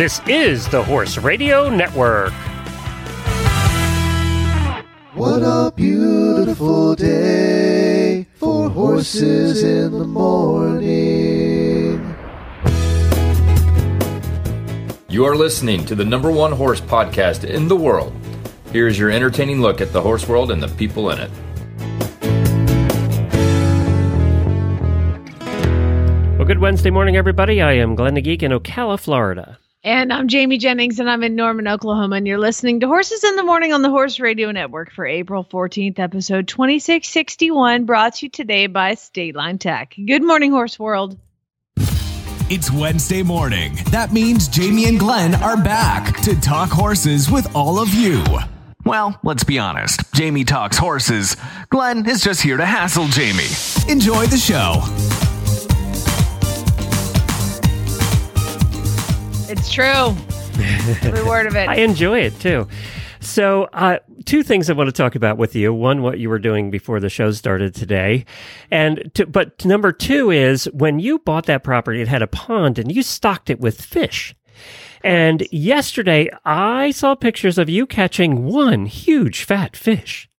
This is the Horse Radio Network. What a beautiful day for horses in the morning. You are listening to the number one horse podcast in the world. Here's your entertaining look at the horse world and the people in it. Well, good Wednesday morning, everybody. I am Glenn the Geek in Ocala, Florida. And I'm Jamie Jennings, and I'm in Norman, Oklahoma. And you're listening to Horses in the Morning on the Horse Radio Network for April 14th, episode 2661, brought to you today by State Line Tack. Good morning, Horse World. It's Wednesday morning. That means Jamie and Glenn are back to talk horses with all of you. Well, let's be honest. Jamie talks horses. Glenn is just here to hassle Jamie. Enjoy the show. It's true. Every word of it. I enjoy it too. So, uh, two things I want to talk about with you. One, what you were doing before the show started today, and to, but number two is when you bought that property, it had a pond, and you stocked it with fish. And yesterday, I saw pictures of you catching one huge fat fish.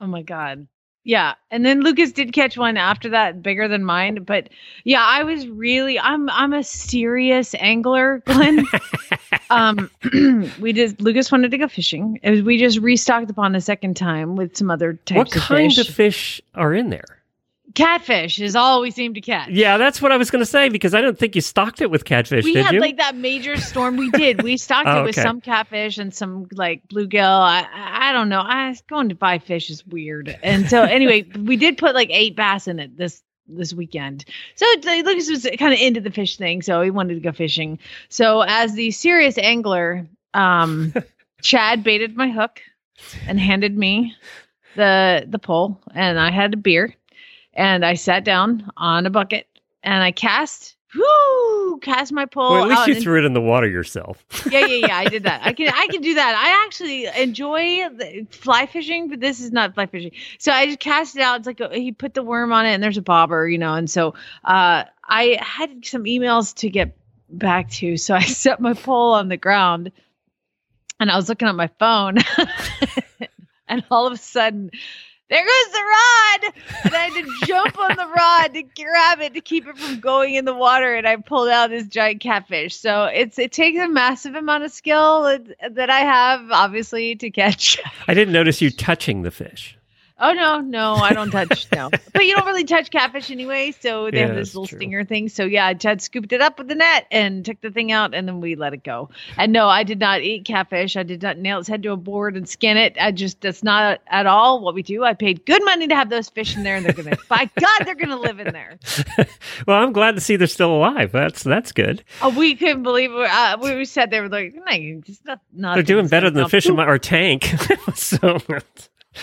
Oh my God. Yeah. And then Lucas did catch one after that, bigger than mine. But yeah, I was really I'm I'm a serious angler, Glenn. um we just Lucas wanted to go fishing. It was, we just restocked the pond a second time with some other types what of kind fish. of fish are in there? Catfish is all we seem to catch. Yeah, that's what I was going to say because I don't think you stocked it with catfish, we had you? like that major storm. We did. We stocked Oh, it with okay. some catfish and some like bluegill. I I don't know. I going to buy fish is weird. And so anyway, we did put like eight bass in it this this weekend. So Lucas was kind of into the fish thing, so he wanted to go fishing. So as the serious angler, um, Chad baited my hook and handed me the the pole, and I had a beer, and I sat down on a bucket and I cast. Whoo! Cast my pole. well, at least you and- threw it in the water yourself. yeah, yeah, yeah. I did that. I can, I can do that. I actually enjoy the fly fishing, but this is not fly fishing. So I just cast it out. It's like a, he put the worm on it, and there's a bobber, you know. And so uh, I had some emails to get back to, so I set my pole on the ground, and I was looking at my phone, and all of a sudden. There goes the rod! And I had to jump on the rod to grab it to keep it from going in the water. And I pulled out this giant catfish. So it's it takes a massive amount of skill that, that I have, obviously, to catch. I didn't notice you touching the fish. Oh no, no, I don't touch no. But you don't really touch catfish anyway, so they Yeah, have this little true. stinger thing. So yeah, Chad scooped it up with the net and took the thing out, and then we let it go. And no, I did not eat catfish. I did not nail its head to a board and skin it. I just that's not at all what we do. I paid good money to have those fish in there, and they're gonna. by God, they're gonna live in there. Well, I'm glad to see they're still alive. That's that's good. Oh, we couldn't believe it. Uh, we we sat there like, no, it's not. not They're doing better than the fish in my our tank. so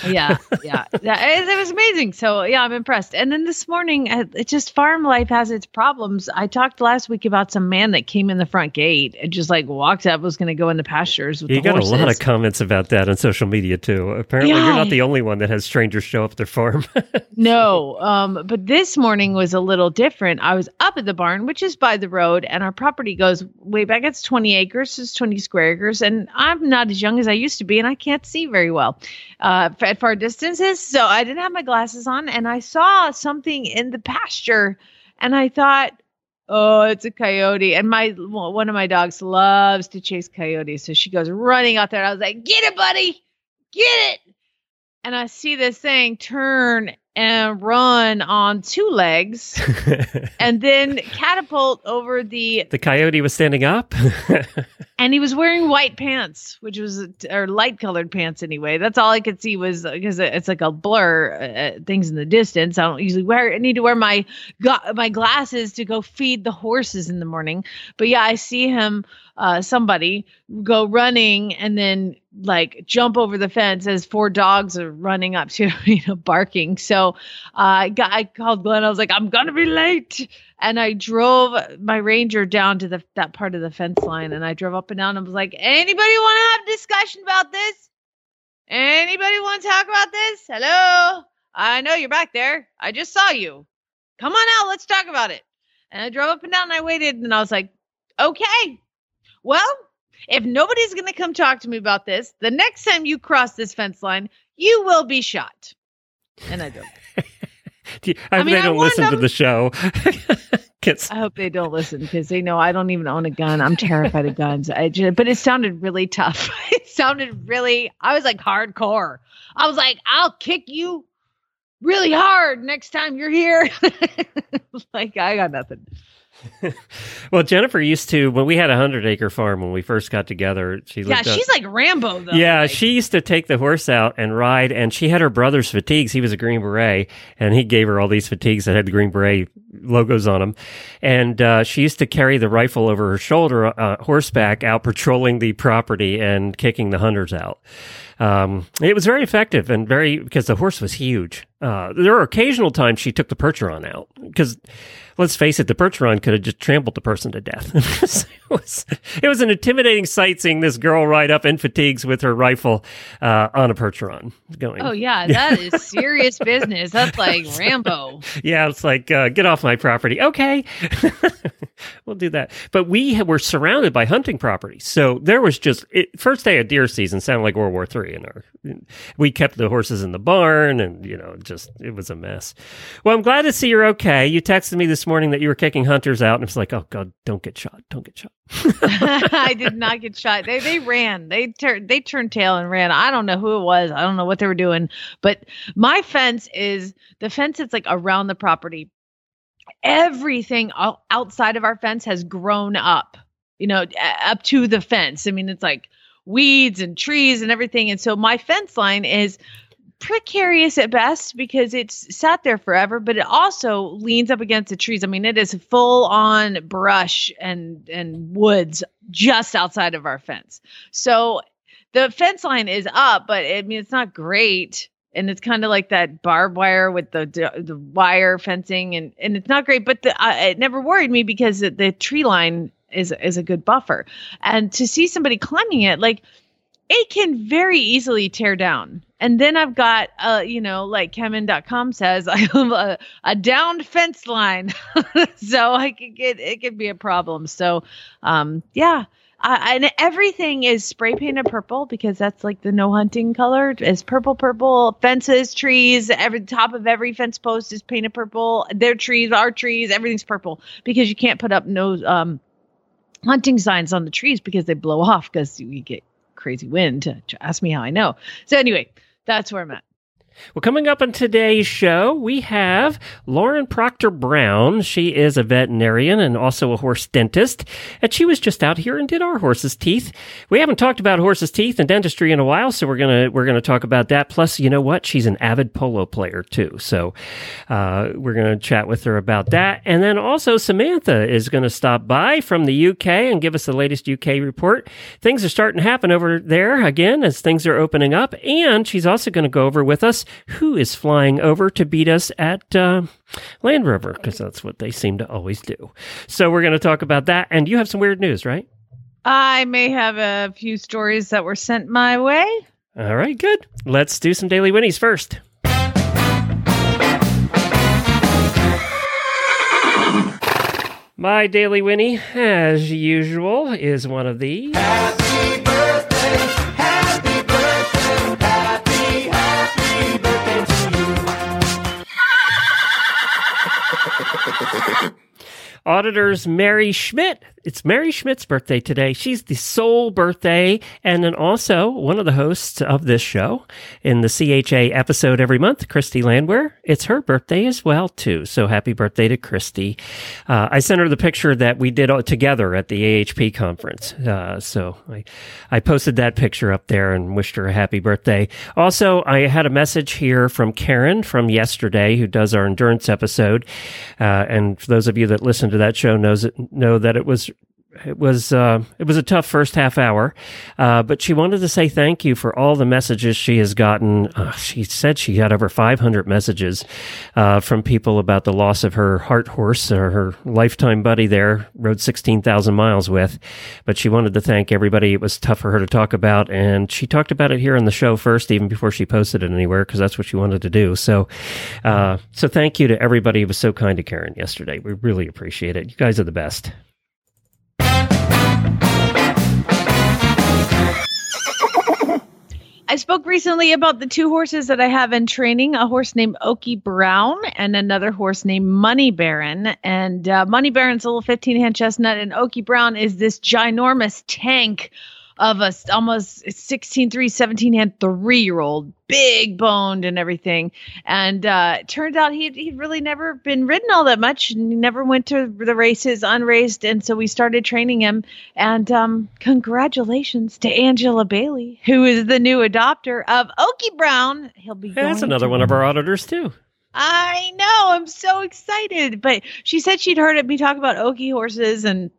yeah, yeah, yeah. It, it was amazing. So yeah, I'm impressed. And then this morning, uh, it just farm life has its problems. I talked last week about some man that came in the front gate and just like walked up, was going to go in the pastures with you the got horses. a lot of comments about that on social media too. Apparently, you're not the only one that has strangers show up at their farm. No, um, but this morning was a little different. I was up at the barn, which is by the road, and our property goes way back. It's 20 acres, it's 20 square acres, and I'm not as young as I used to be, and I can't see very well uh, at far distances. So I didn't have my glasses on, and I saw something in the pasture, and I thought, oh, it's a coyote. And my one of my dogs loves to chase coyotes, so she goes running out there. I was like, get it, buddy, get it and I see this thing turn and run on two legs and then catapult over the the coyote was standing up. and he was wearing white pants which was or light colored pants anyway. That's all i could see was because it's like a blur uh, things in the distance. I don't usually wear I need to wear my my glasses to go feed the horses in the morning. But yeah i see him uh somebody go running and then like jump over the fence as four dogs are running up to you know barking so uh, i got i called glenn i was like i'm gonna be late and I drove my Ranger down to the that part of the fence line, and I drove up and down and was like, "Anybody want to have a discussion about this? Anybody want to talk about this? Hello, I know you're back there. I just saw you. Come on out, let's talk about it." And I drove up and down, and I waited, and I was like, "Okay, well, if nobody's going to come talk to me about this, the next time you cross this fence line, you will be shot. And I don't. Do you- I, I mean, they don't listen to them. the show. I hope they don't listen because they know I don't even own a gun. I'm terrified of guns. I just, but it sounded really tough. it sounded really. I was like hardcore. I was like, I'll kick you really hard next time you're here. like I got nothing. well, Jennifer used to when we had a hundred acre farm when we first got together. She Yeah, lived up- she's like Rambo though. Yeah, Like, she used to take the horse out and ride, and she had her brother's fatigues. He was a Green Beret, and he gave her all these fatigues that had the Green Beret logos on them. And uh, she used to carry the rifle over her shoulder, uh, horseback, out patrolling the property and kicking the hunters out. Um, it was very effective and very because the horse was huge. Uh, there were occasional times she took the Percheron out because, let's face it, the Percheron could have just trampled the person to death. it was it was an intimidating sight seeing this girl ride up in fatigues with her rifle uh, on a Percheron. Going, Oh yeah, that is serious business. That's like Rambo. yeah, it's like uh, get off my property. Okay, we'll do that. But we were surrounded by hunting properties, so there was just it, first day of deer season sounded like World War Three. In our, we kept the horses in the barn, and you know, just it was a mess. Well, I'm glad to see you're okay. You texted me this morning that you were kicking hunters out, and it's like, oh god, don't get shot, don't get shot. I did not get shot. They they ran. They turned they turned tail and ran. I don't know who it was. I don't know what they were doing. But my fence is the fence that's like around the property. Everything outside of our fence has grown up. You know, up to the fence. I mean, it's like weeds and trees and everything. And so my fence line is precarious at best because it's sat there forever, but it also leans up against the trees. I mean, it is full on brush and and woods just outside of our fence. So the fence line is up, but I mean it's not great. And it's kind of like that barbed wire with the the, wire fencing, and and it's not great. But the, uh, it never worried me because the, the tree line is is a good buffer. And to see somebody climbing it, like it can very easily tear down. And then I've got, uh, you know, like Kemin.com says, I have a, a downed fence line. so I could get, it could be a problem. So, um, yeah. Uh, and everything is spray painted purple because that's like the no hunting color is purple, purple fences, trees, every top of every fence post is painted purple. Their trees, our trees, everything's purple because you can't put up no, um, hunting signs on the trees because they blow off because you get crazy wind. Ask me how I know. So anyway, that's where I'm at. Well, coming up on today's show, we have Lauren Proctor Brown. She is a veterinarian and also a horse dentist, and she was just out here and did our horse's teeth. We haven't talked about horse's teeth and dentistry in a while, so we're gonna we're gonna talk about that. Plus, you know what? She's an avid polo player too, so uh, we're gonna chat with her about that. And then also Samantha is gonna stop by from the UK and give us the latest UK report. Things are starting to happen over there again as things are opening up, and she's also going to go over with us who is flying over to beat us at uh, Land Rover because that's what they seem to always do. So we're going to talk about that, and you have some weird news, right? I may have a few stories that were sent my way. All right, good. Let's do some daily winnies first. My daily winnie, as usual, is one of these. Auditors Mary Schmidt. It's Mary Schmidt's birthday today. She's the sole birthday and then also one of the hosts of this show in the CHA episode every month, Christy Landwehr. It's her birthday as well, too. So happy birthday to Christy. Uh, I sent her the picture that we did together at the AHP conference. Uh, so I, I posted that picture up there and wished her a happy birthday. Also, I had a message here from Karen from yesterday who does our endurance episode. Uh, and for those of you that listen to that show knows it, know that it was it was uh, it was a tough first half hour, uh, but she wanted to say thank you for all the messages she has gotten. Uh, she said she had over 500 messages uh, from people about the loss of her heart horse or her lifetime buddy. There rode 16,000 miles with, but she wanted to thank everybody. It was tough for her to talk about, and she talked about it here on the show first, even before she posted it anywhere, because that's what she wanted to do. So, uh, so thank you to everybody who was so kind to Karen yesterday. We really appreciate it. You guys are the best. I spoke recently about the two horses that I have in training a horse named Okie Brown and another horse named Money Baron. And uh, Money Baron's a little 15 hand chestnut, and Okie Brown is this ginormous tank of a almost 16 3 17 hand three year old big boned and everything and uh it turned out he'd, he'd really never been ridden all that much and he never went to the races unraced and so we started training him and um congratulations to angela bailey who is the new adopter of okie brown he'll be that's another one of our auditors too. I know. I'm so excited. But she said she'd heard me talk about Okie horses and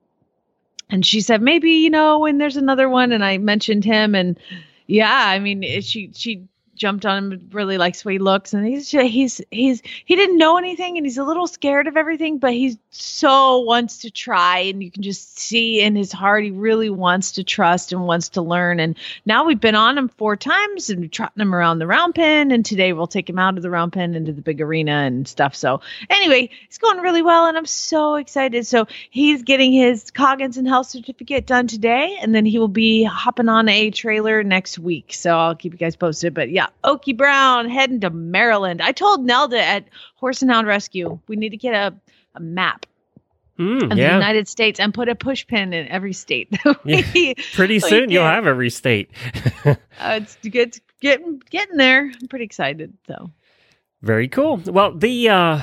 and she said maybe you know when there's another one and I mentioned him and yeah, I mean she she jumped on him really likes the way he looks. And he's ju- he's he's he didn't know anything and he's a little scared of everything but he's so wants to try and you can just see in his heart he really wants to trust and wants to learn. And now we've been on him four times and trotting him around the round pen. And today we'll take him out of the round pen into the big arena and stuff. So anyway it's going really well and i'm so excited. So he's getting his coggins and health certificate done today. And then he will be hopping on a trailer next week. So i'll keep you guys posted. But yeah okie brown heading to maryland i told nelda at horse and hound rescue we need to get a, a map Mm, of the united states and put a push pin in every state Yeah. pretty soon you'll yeah. have every state. uh, it's good getting getting there i'm pretty excited so Very cool. Well, the uh,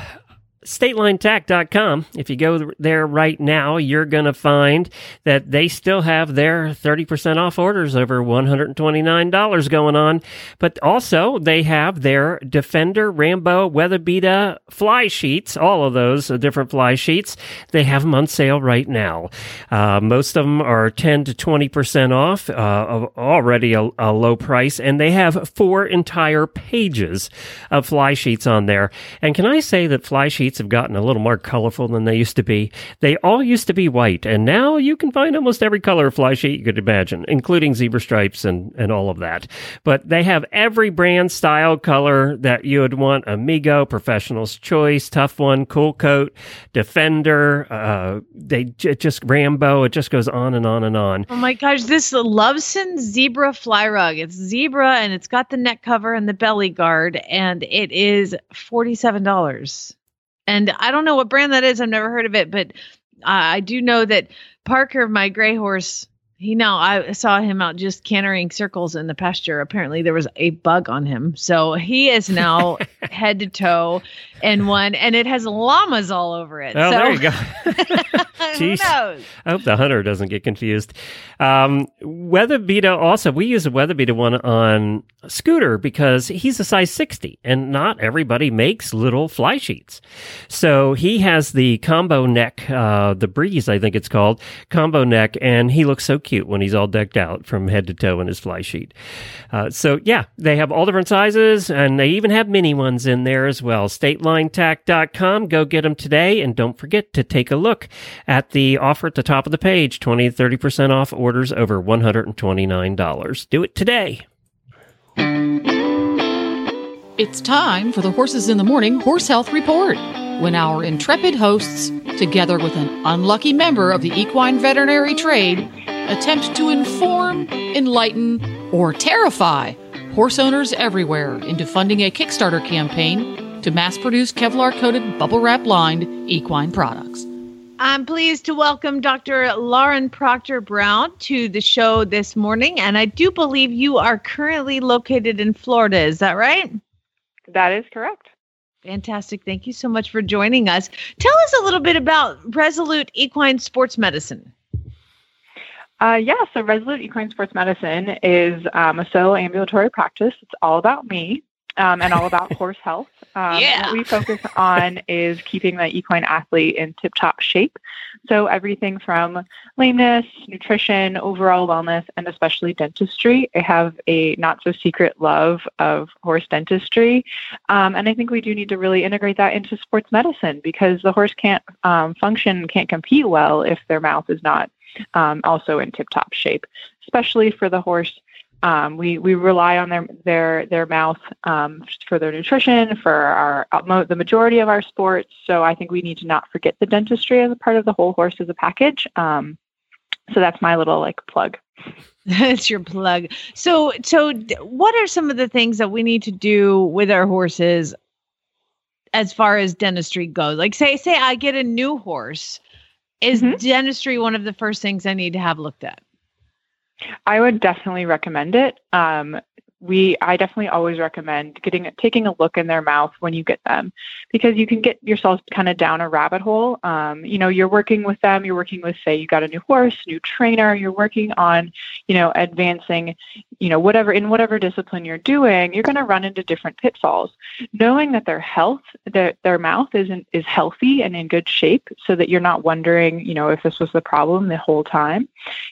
statelinetack.com, if you go there right now, you're going to find that they still have their 30% off orders over $129 going on. But also, they have their Defender, Rambo, Weatherbeata fly sheets, all of those uh, different fly sheets. They have them on sale right now. Uh, most of them are 10 to 20% off, uh, already a, a low price, and they have four entire pages of fly sheets on there. And can I say that fly sheets have gotten a little more colorful than they used to be? They all used to be white, and now you can find almost every color of fly sheet you could imagine, including zebra stripes and, and all of that. But they have every brand, style, color that you would want Amigo, Professional's Choice, Tough One, Cool Coat, Defender, uh, they just Rambo. It just goes on and on and on. Oh my gosh, this Loveson zebra fly rug. It's zebra and it's got the neck cover and the belly guard, and it is $47. And I don't know what brand that is. I've never heard of it, but uh, I do know that Parker, my gray horse, he now I saw him out just cantering circles in the pasture. Apparently, there was a bug on him, so he is now head to toe in one, and it has llamas all over it. Oh, so, there you go. who Jeez. knows? I hope the hunter doesn't get confused. Um, Weatherbeata also, we use a Weatherbeata one on Scooter because he's a size 60 and not everybody makes little fly sheets. So he has the combo neck, uh, the Breeze, I think it's called, combo neck, and he looks so cute when he's all decked out from head to toe in his fly sheet. Uh, so yeah, they have all different sizes and they even have mini ones in there as well. Statelinetack.com. Go get them today. And don't forget to take a look at the offer at the top of the page 20 to 30% off orders over $129. Do it today. It's time for the Horses in the Morning Horse Health Report. When our intrepid hosts, together with an unlucky member of the equine veterinary trade, attempt to inform, enlighten, or terrify horse owners everywhere into funding a Kickstarter campaign to mass produce Kevlar coated, bubble wrap lined equine products. I'm pleased to welcome Dr. Lauren Proctor Brown to the show this morning. And I do believe you are currently located in Florida. Is that right? That is correct. Fantastic. Thank you so much for joining us. Tell us a little bit about Resolute Equine Sports Medicine. Uh, yeah, so Resolute Equine Sports Medicine is um, a solo ambulatory practice. It's all about me um, and all about horse health. Um, Yeah. What we focus on is keeping the equine athlete in tip top shape. So, everything from lameness, nutrition, overall wellness, and especially dentistry. I have a not so secret love of horse dentistry. Um, and I think we do need to really integrate that into sports medicine because the horse can't um, function, can't compete well if their mouth is not um, also in tip top shape, especially for the horse. Um, we, we rely on their their their mouth um, for their nutrition for our the majority of our sports. So I think we need to not forget the dentistry as a part of the whole horse as a package. Um, So that's my little like plug. That's your plug. So, so what are some of the things that we need to do with our horses as far as dentistry goes? Like, say, say I get a new horse, is mm-hmm. dentistry one of the first things I need to have looked at? I would definitely recommend it. Um, we I definitely always recommend getting taking a look in their mouth when you get them because you can get yourself kind of down a rabbit hole. Um, you know, you're working with them, you're working with say you got a new horse, new trainer, you're working on, you know, advancing, you know, whatever in whatever discipline you're doing, you're going to run into different pitfalls. Knowing that their health, their their mouth isn't is healthy and in good shape so that you're not wondering, you know, if this was the problem the whole time.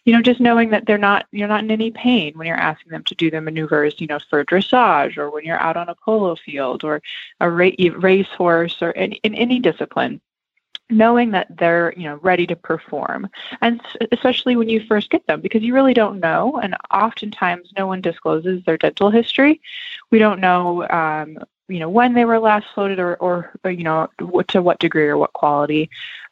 You know, just knowing that they're not you're not in any pain when you're asking them to do the maneuvers you know, for dressage or when you're out on a polo field or a ra- racehorse or in, in any discipline knowing that they're you know ready to perform. And especially when you first get them because you really don't know and oftentimes no one discloses their dental history. We don't know um, you know when they were last floated or, or, or you know to what degree or what quality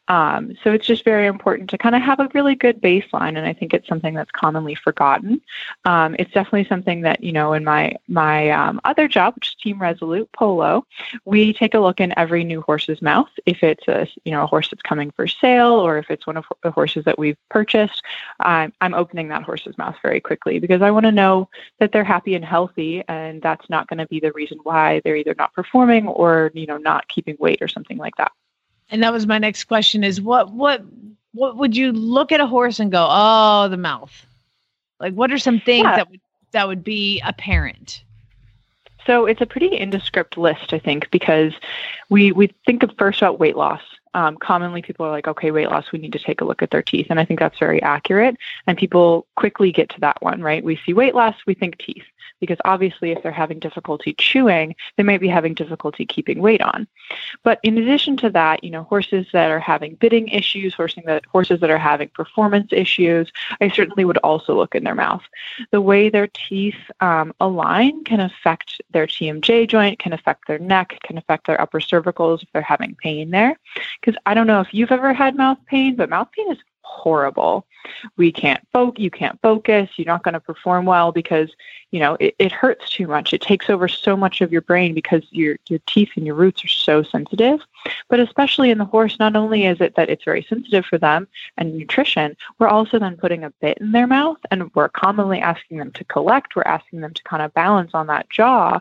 um, so it's just very important to kind of have a really good baseline, and I think it's something that's commonly forgotten. Um, it's definitely something that you know in my my um, other job, which is Team Resolute Polo, we take a look in every new horse's mouth. If it's a you know a horse that's coming for sale, or if it's one of the horses that we've purchased, I'm opening that horse's mouth very quickly because I want to know that they're happy and healthy, and that's not going to be the reason why they're either not performing or you know not keeping weight or something like that. And that was my next question is what what what would you look at a horse and go, "Oh, the mouth." Like what are some things yeah. that would that would be apparent? So it's a pretty indescript list, I think, because we we think of first about weight loss. Um, commonly, people are like, okay, weight loss, we need to take a look at their teeth. And I think that's very accurate. And people quickly get to that one, right? We see weight loss, we think teeth because obviously if they're having difficulty chewing, they might be having difficulty keeping weight on. But in addition to that, you know, horses that are having bitting issues, horses that horses that are having performance issues, I certainly would also look in their mouth. The way their teeth um, align can affect their TMJ joint, can affect their neck, can affect their upper cervicals if they're having pain there. Because I don't know if you've ever had mouth pain, but mouth pain is horrible. We can't focus, you can't focus, you're not going to perform well because, you know, it, it hurts too much. It takes over so much of your brain because your your teeth and your roots are so sensitive. But especially in the horse, not only is it that it's very sensitive for them and nutrition, we're also then putting a bit in their mouth and we're commonly asking them to collect, we're asking them to kind of balance on that jaw.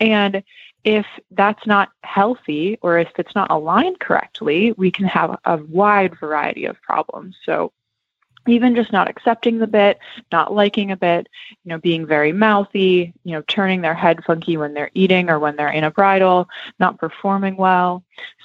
And if that's not healthy or if it's not aligned correctly, we can have a wide variety of problems. So even just not accepting the bit, not liking a bit, you know, being very mouthy, you know, turning their head funky when they're eating or when they're in a bridle, not performing well.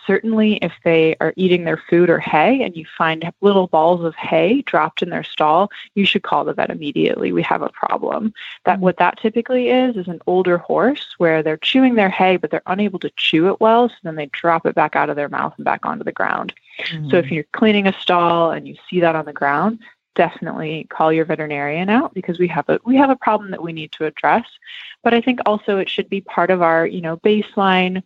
Certainly, if they are eating their food or hay and you find little balls of hay dropped in their stall, you should call the vet immediately. We have a problem. That mm-hmm. what that typically is is an older horse where they're chewing their hay, but they're unable to chew it well, so then they drop it back out of their mouth and back onto the ground. Mm-hmm. So if mm-hmm. you're cleaning a stall and you see that on the ground, definitely call your veterinarian out because we have a we have a problem that we need to address. But I think also it should be part of our, you know, baseline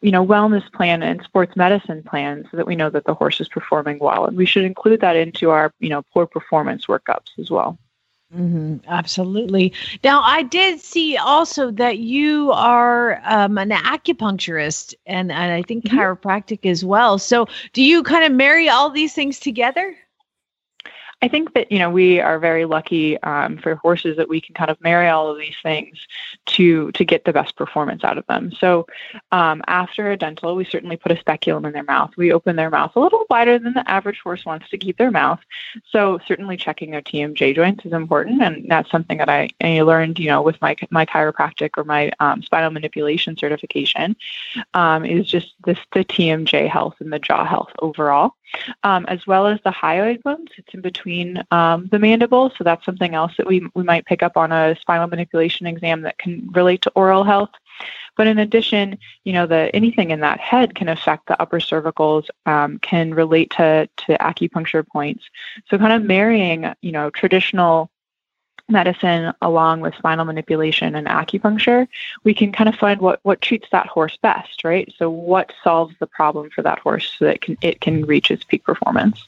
you know wellness plan and sports medicine plan so that we know that the horse is performing well and we should include that into our you know poor performance workups as well Mm-hmm, absolutely. Now, I did see also that you are um, an acupuncturist and, and I think mm-hmm. chiropractic as well. So, do you kind of marry all these things together? I think that you know we are very lucky um, for horses that we can kind of marry all of these things to to get the best performance out of them. So um, after a dental, we certainly put a speculum in their mouth. We open their mouth a little wider than the average horse wants to keep their mouth. So certainly checking their TMJ joints is important, and that's something that I, I learned you know with my my chiropractic or my um, spinal manipulation certification um, is just this the TMJ health and the jaw health overall um, as well as the hyoid bone It's in between um, the mandibles. So that's something else that we, we might pick up on a spinal manipulation exam that can relate to oral health. But in addition, you know, the anything in that head can affect the upper cervicals, um, can relate to to acupuncture points. So kind of marrying, you know, traditional medicine along with spinal manipulation and acupuncture, we can kind of find what, what treats that horse best, right? So what solves the problem for that horse so that it can, it can reach its peak performance.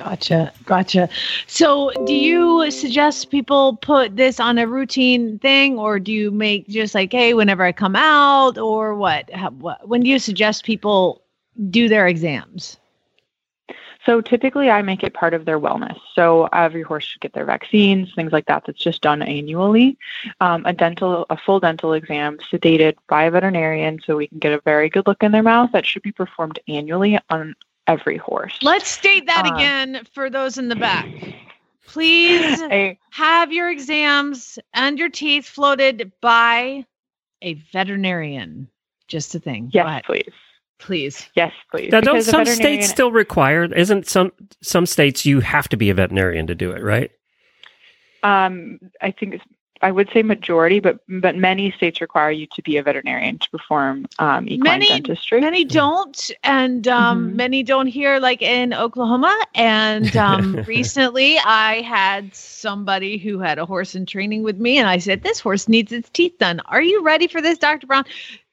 Gotcha. Gotcha. So, do you suggest people put this on a routine thing, or do you make just like, hey, whenever I come out, or what? How, what when do you suggest people do their exams? So typically, I make it part of their wellness. So every horse should get their vaccines, things like that. That's just done annually. Um, a dental, a full dental exam, sedated by a veterinarian, so we can get a very good look in their mouth. That should be performed annually on every horse. Let's state that Um, again for those in the back. Please A- have your exams and your teeth floated by a veterinarian. Just a thing. Yes, please. Please. Yes, please. Now, don't some veterinarian- states still require? Isn't some some states you have to be a veterinarian to do it, right? Um, I think it's, I would say majority, but but many states require you to be a veterinarian to perform um, equine Many- dentistry. Many don't, and um, Mhm. many don't here, like in Oklahoma. And um, recently, I had somebody who had a horse in training with me, and I said, "This horse needs its teeth done. Are you ready for this, Doctor Brown?"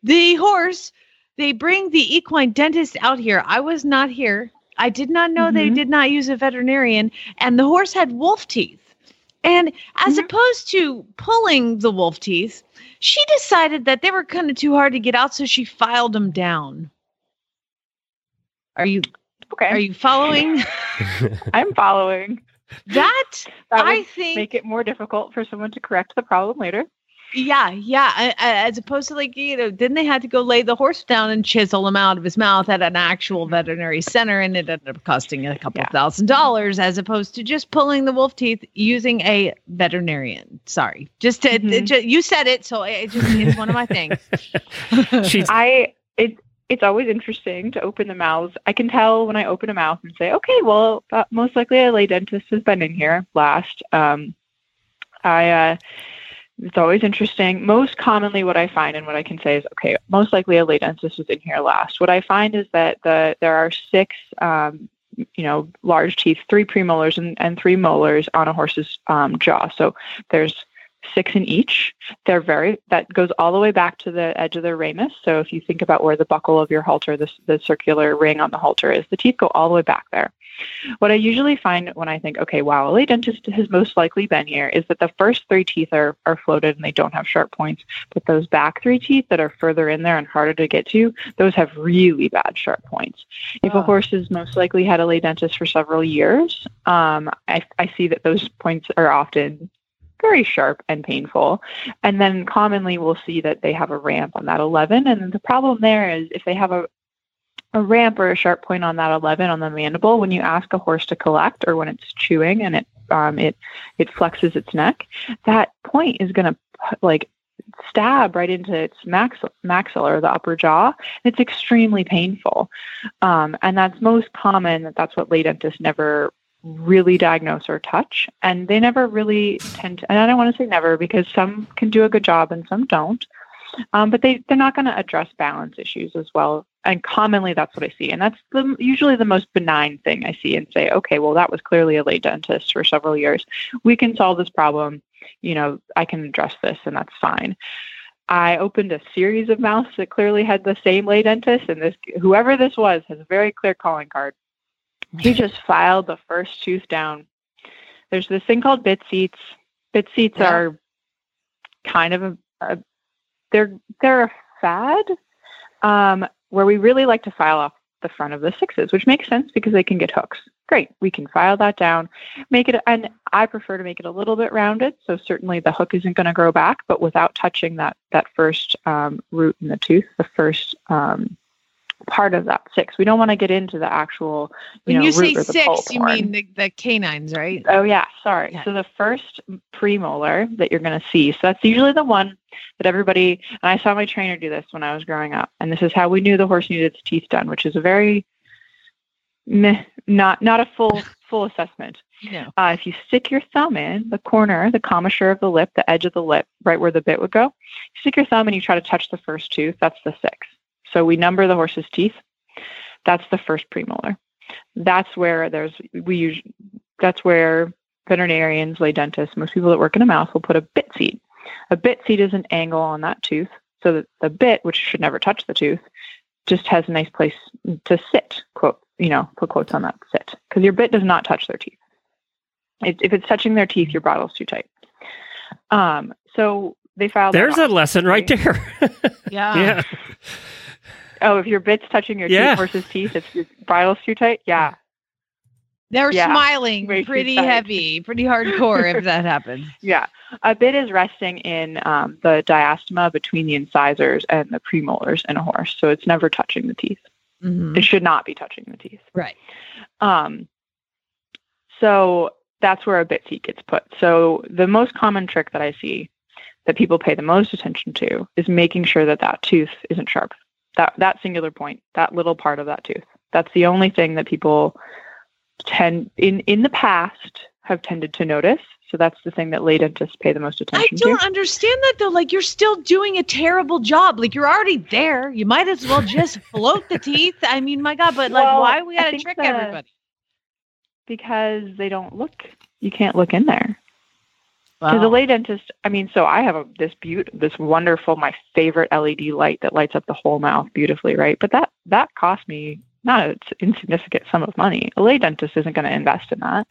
The horse. They bring the equine dentist out here. I was not here. I did not know they Mhm. did not use a veterinarian, and the horse had wolf teeth. And as Mhm. opposed to pulling the wolf teeth, she decided that they were kind of too hard to get out, so she filed them down. Are you okay, are you following I'm following. that? That I think make it more difficult for someone to correct the problem later. Yeah, yeah. a- a- As opposed to like you know, then they had to go lay the horse down and chisel him out of his mouth at an actual veterinary center, and it ended up costing a couple Yeah. thousand dollars, as opposed to just pulling the wolf teeth using a veterinarian. Sorry, just to, Mhm. ju- you said it, so it just it's one of my things. She's I it it's always interesting to open the mouths. I can tell when I open a mouth and say, okay, well, uh, most likely a lay dentist has been in here last. Um, I uh, it's always interesting. Most commonly, what I find and what I can say is, okay, most likely a lay dentist was in here last. What I find is that the there are six. Um, you know, large teeth, three premolars and, and three molars on a horse's um, jaw. So there's six in each. They're very that goes all the way back to the edge of the ramus. So if you think about where the buckle of your halter, the, the circular ring on the halter is, the teeth go all the way back there. What I usually find when I think, okay, wow, a lay dentist has most likely been here, is that the first three teeth are, are floated and they don't have sharp points, but those back three teeth that are further in there and harder to get to, those have really bad sharp points. If a Oh. horse has most likely had a lay dentist for several years, um, I, I see that those points are often very sharp and painful. And then commonly we'll see that they have a ramp on that 11. And the problem there is if they have a, a ramp or a sharp point on that 11 on the mandible, when you ask a horse to collect or when it's chewing and it, um, it, it flexes its neck, that point is going to like stab right into its max, maxilla or the upper jaw. It's extremely painful. Um, and that's most common. That That's what lay dentists never really diagnose or touch. And they never really tend to, and I don't want to say never because some can do a good job and some don't. Um, but they, they're not going to address balance issues as well. And commonly that's what I see. And that's the, usually the most benign thing I see and say, okay, well, that was clearly a lay dentist for several years. We can solve this problem. You know, I can address this and that's fine. I opened a series of mouths that clearly had the same lay dentist, and this whoever this was has a very clear calling card. He just filed the first tooth down. There's this thing called bit seats. Bit seats Yeah. are kind of a, a they're they're a fad um, where we really like to file off the front of the sixes, which makes sense because they can get hooks. Great, we can file that down, make it, and I prefer to make it a little bit rounded. So certainly the hook isn't going to grow back, but without touching that that first um, root in the tooth, the first um, part of that six. We don't want to get into the actual, you When know, you say six, you horn. mean the, the canines, right? Oh yeah, sorry. Yeah. So the first premolar that you're going to see, so that's usually the one that everybody. And I saw my trainer do this when I was growing up, and this is how we knew the horse needed its teeth done, which is a very meh, not not a full full assessment. No. Uh, if you stick your thumb in the corner, the commissure of the lip, the edge of the lip, right where the bit would go, you stick your thumb and you try to touch the first tooth. That's the six. So we number the horse's teeth. That's the first premolar. That's where there's we use. That's where veterinarians, lay dentists, most people that work in a mouth will put a bit seat. A bit seat is an angle on that tooth, so that the bit, which should never touch the tooth, just has a nice place to sit. Quote you know, put quotes on that sit because your bit does not touch their teeth. It, if it's touching their teeth, your bottle's too tight. Um, so they filed. There's a lesson right there. Yeah. yeah. Oh, if your bit's touching your Yeah. teeth versus teeth, if your bridle's too tight, yeah. They're Yeah. smiling Way too pretty tight. heavy, pretty hardcore if that happens. Yeah. A bit is resting in um, the diastema between the incisors and the premolars in a horse. So it's never touching the teeth. Mhm. It should not be touching the teeth. Right. Um, so that's where a bit seat gets put. So the most common trick that I see that people pay the most attention to is making sure that that tooth isn't sharp. That that singular point, that little part of that tooth. That's the only thing that people tend in in the past have tended to notice. So that's the thing that lay dentists pay the most attention to. I don't to. understand that though. Like you're still doing a terrible job. Like you're already there. You might as well just float the teeth. I mean, my God, but like Well, why we gotta trick everybody? Because they don't look. You can't look in there. Because a Wow. lay dentist, I mean, so I have a, this beaut, this wonderful, my favorite LED light that lights up the whole mouth beautifully, right? But that that cost me not an insignificant sum of money. A lay dentist isn't going to invest in that.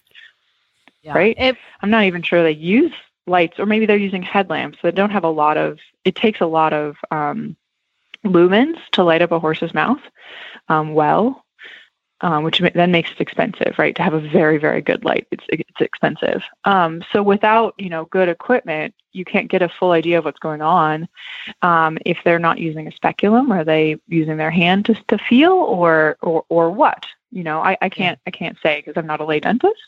Yeah. right? If, I'm not even sure they use lights, or maybe they're using headlamps that don't have a lot of. It takes a lot of um, lumens to light up a horse's mouth um, well, um, which then makes it expensive, right? To have a very very good light, it's it's expensive. Um, so without you know good equipment, you can't get a full idea of what's going on. Um, if they're not using a speculum, are they using their hand to to feel, or or or what? You know, I, I can't I can't say because I'm not a lay dentist.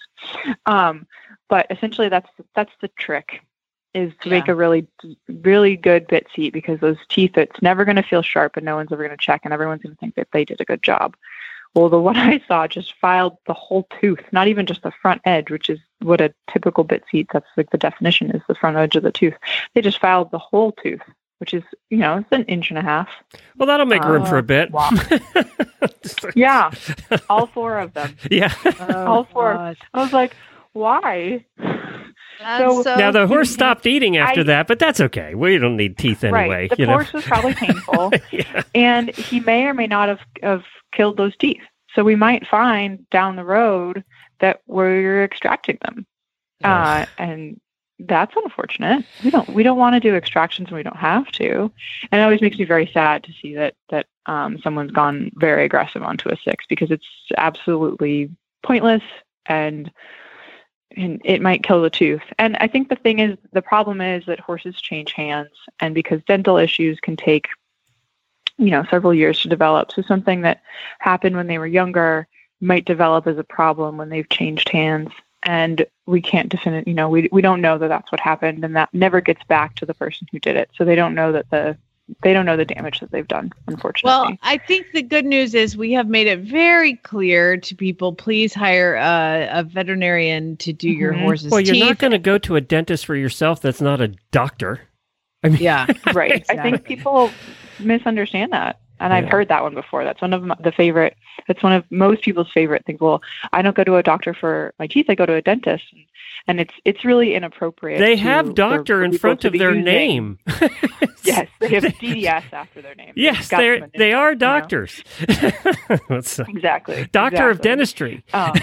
Um, but essentially, that's that's the trick is to make a really really good bit seat because those teeth it's never going to feel sharp and no one's ever going to check and everyone's going to think that they did a good job. Well, the one I saw just filed the whole tooth, not even just the front edge, which is what a typical bit seat. That's like the definition is the front edge of the tooth. They just filed the whole tooth, which is you know it's an inch and a half. Well, that'll make room for a Uh, bit. wow. Yeah, all four of them. yeah. all four. God. I was like, why? So- so now the horse stopped eating after I- that, but that's okay. We don't need teeth anyway. right. The you know? horse was probably painful, yeah. and he may or may not have have killed those teeth. So we might find down the road that we're extracting them, uh, and that's unfortunate. We don't we don't want to do extractions when we don't have to, and it always makes me very sad to see that that um, someone's gone very aggressive onto a six because it's absolutely pointless and and it might kill the tooth. And I think the thing is, the problem is that horses change hands, and because dental issues can take, you know, several years to develop. So something that happened when they were younger might develop as a problem when they've changed hands. And we can't definite, you know, we we don't know that that's what happened, and that never gets back to the person who did it. So they don't know that the they don't know the damage that they've done. Unfortunately. Well, I think the good news is we have made it very clear to people please hire a, a veterinarian to do your Mhm. horse's Well, you're teeth. not going to go to a dentist for yourself that's not a doctor. I mean, yeah. right. I think people misunderstand that. And I've heard that one before. That's one of my, the favorite, that's one of most people's favorite things. Well, I don't go to a doctor for my teeth. I go to a dentist. And, and it's, it's really inappropriate. they have doctor in front of their using- name. Yes. They have DDS after their name. yes, some they are you know? doctors. What's- Exactly. doctor of dentistry. Um,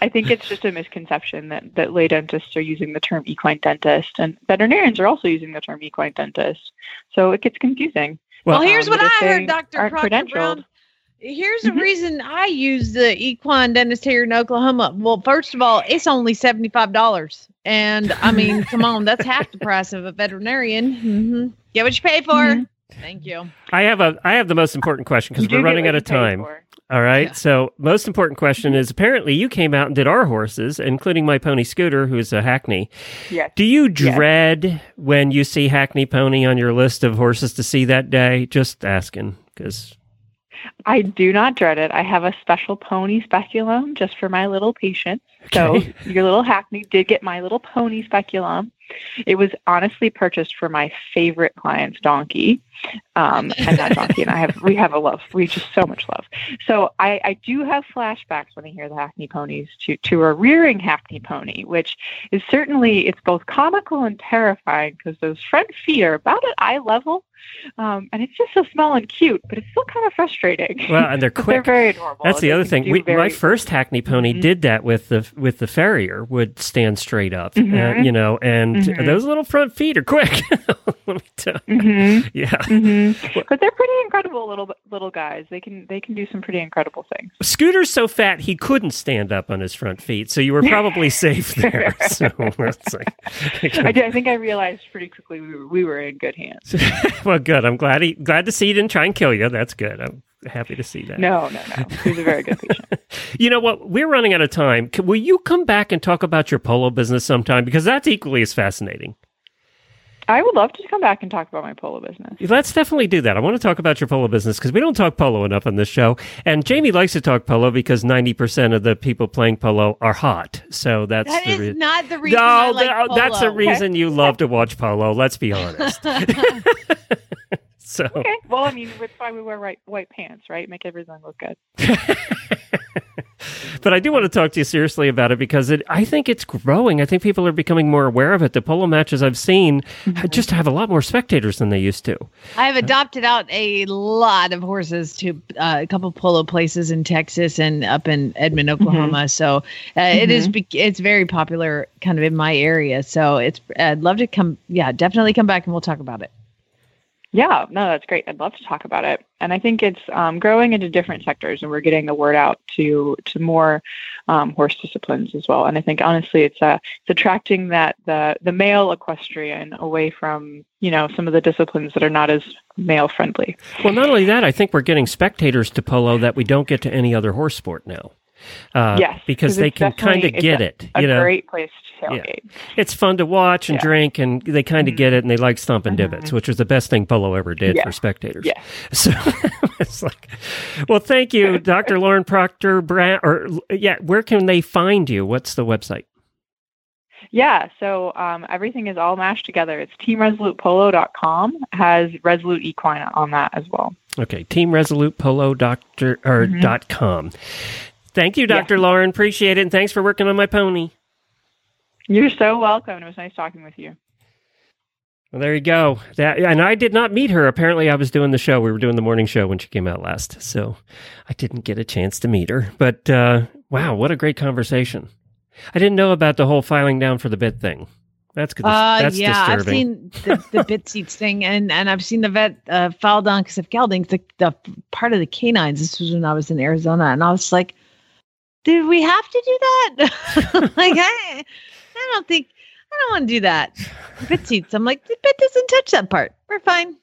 I think it's just a misconception that, that lay dentists are using the term equine dentist, and veterinarians are also using the term equine dentist. So it gets confusing. Well, Well, here's um, what I heard, Dr. aren't Proctor Brown. Here's the Mhm. reason I use the equine dentist here in Oklahoma. Well, first of all, it's only $75. And I mean, come on, that's half the price of a veterinarian. hmm Get what you pay for. Mhm. Thank you. I have a I have the most important question because we're running out of time. for. All right. Yeah. So, most important question is apparently you came out and did our horses, including my pony Scooter, who is a Hackney. Yes. Do you Yes. dread when you see Hackney Pony on your list of horses to see that day? Just asking because I do not dread it. I have a special pony speculum just for my little patients. Okay. So your little hackney did get my little pony speculum. It was honestly purchased for my favorite client's donkey, um, and that donkey and I have we have a love. We just so much love. So I, I do have flashbacks when I hear the Hackney ponies to to a rearing Hackney pony, which is certainly it's both comical and terrifying because those front feet are about at eye level um, and it's just so small and cute, but it's still kind of frustrating. Well, and they're quick. they're very adorable. That's the other thing. We, very- my first Hackney pony Mhm. did that with the with the farrier. Would stand straight up, uh, Mhm. you know, and Mhm. those little front feet are quick. Let me tell you. Mhm, Yeah. mhm. But they're pretty incredible little little guys. They can they can do some pretty incredible things. Scooter's so fat he couldn't stand up on his front feet, so you were probably safe there. So that's like, I, I think I realized pretty quickly we were, we were in good hands. well, good. I'm glad he glad to see he didn't try and kill you. That's good. I'm happy to see that. No, no, no. He's a very good patient. You know what? We're running out of time. C- Will you come back and talk about your polo business sometime? Because that's equally as fascinating. I would love to come back and talk about my polo business. Let's definitely do that. I want to talk about your polo business because we don't talk polo enough on this show. And Jamie likes to talk polo because 90% of the people playing polo are hot. So that's That the is reason. not the reason. I No, like no, that's the polo. reason you love to watch polo. Let's be honest. so, Okay. Well, I mean, that's why we wear white, white pants, right? Make everything look good. but I do want to talk to you seriously about it because it, I think it's growing. I think people are becoming more aware of it. The polo matches I've seen Mm-hmm. just have a lot more spectators than they used to. I have adopted out a lot of horses to uh, a couple polo places in Texas and up in Edmond, Oklahoma. So uh, it is be- it's very popular kind of in my area. So it's I'd love to come. Yeah, definitely come back and we'll talk about it. Yeah, no, that's great. I'd love to talk about it. And I think it's um, growing into different sectors, and we're getting the word out to to more um, horse disciplines as well. And I think honestly, it's uh, it's attracting that the the male equestrian away from you know some of the disciplines that are not as male friendly. Well, not only that, I think we're getting spectators to polo that we don't get to any other horse sport now. Uh, yes, because they can kind of get a, it. A You know, great place to tailgate. it's fun to watch and Yeah. Mm-hmm. drink, and they kind of get it, and they like stomping divots, which was the best thing polo ever did Yeah. for spectators. Yeah. So it's like, well, thank you, Dr. Lauren Proctor Brown. Or yeah, where can they find you? What's the website? Yeah, so um, everything is all mashed together. It's teamresolutepolo.com has Resolute Equine on that as well. Okay, Team Resolute Polo Doctor or Mm-hmm. Dot com. Thank you, Dr. Lauren. Appreciate it, and thanks for working on my pony. You're so welcome. It was nice talking with you. Well, there you go. That, and I did not meet her. Apparently, I was doing the show. We were doing the morning show when she came out last, so I didn't get a chance to meet her. But uh, wow, what a great conversation! I didn't know about the whole filing down for the bit thing. That's good. Uh, That's yeah, I've seen the, the bit seats thing, and and I've seen the vet uh, file down because of geldings. The the part of the canines. This was when I was in Arizona, and I was like, "Did we have to do that?" like I, I don't think I don't want to do that. Bit seats. I'm like, the bit doesn't touch that part. We're fine.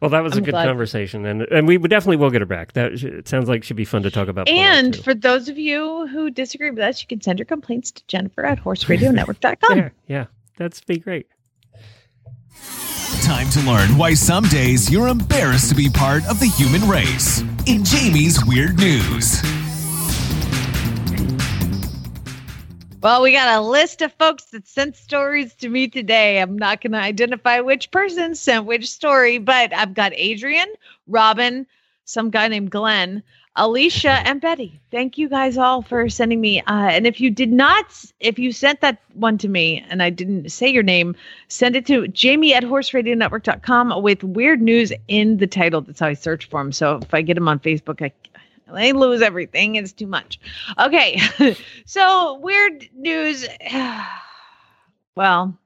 well, that was a I'm good glad. conversation, and and we definitely will get her back. That it sounds like she'd be fun to talk about. and too. for those of you who disagree with us, you can send your complaints to Jennifer at horseradionetwork.com. yeah, yeah, that's be great. Time to learn why some days you're embarrassed to be part of the human race. In Jamie's Weird News. Well, we got a list of folks that sent stories to me today. I'm not going to identify which person sent which story, but I've got Adrian, Robin, some guy named Glenn, Alicia, and Betty. Thank you guys all for sending me. Uh, and if you did not, if you sent that one to me and I didn't say your name, send it to jamie at horseradionetwork.com with weird news in the title. That's how I search for them. So if I get them on Facebook, I, I lose everything. It's too much. Okay. so weird news. well,